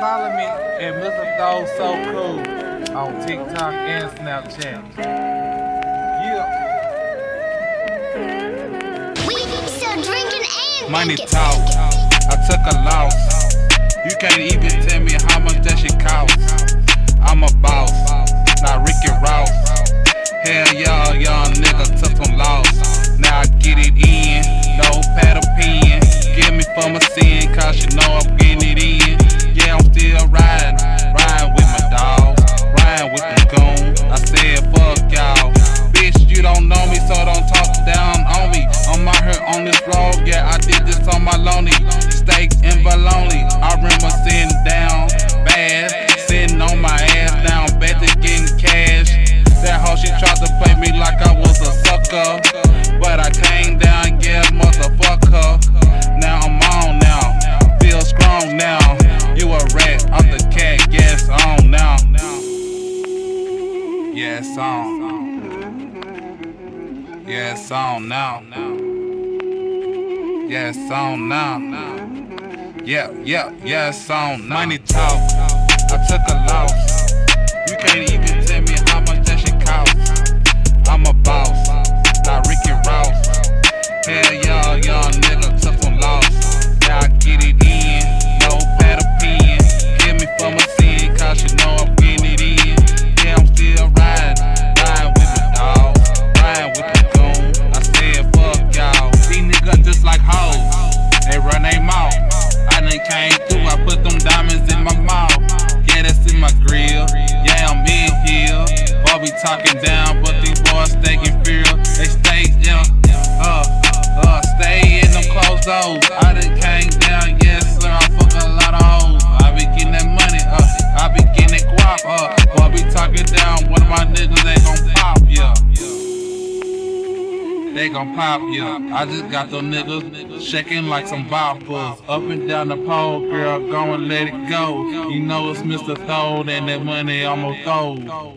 follow me at Mr. Throw So Cool on TikTok and Snapchat. Yeah. We still drinking and Money talk. I took a loss. You can't even tell me how much that shit cost. I'm a boss, not Ricky Ross. Hell yeah, young nigga took some loss. Now I get it in, no pad or pen. Give me for my sin, cause you know I'm getting sucker. But I came down, yeah, motherfucker. Now I'm on now, feel strong now. You a rat, I'm the cat, yes, on now. Yes, on. Yes, on now. Yes, on now. Yeah, yeah, yes, on now. Money talk. I took a talking down, but these boys in fear. They stay, yeah, uh, uh, stay in them closed doors. I done came down, yes, sir. I fuck a lot of hoes. I be getting that money, uh, I be getting that guap, uh. Boy, be talking down, one of my niggas, they gon' pop, yeah. They gon' pop, yeah. I just got them niggas shaking like some boppers. Up and down the pole, girl, go and let it go. You know it's Mr. Thode and that money almost throw.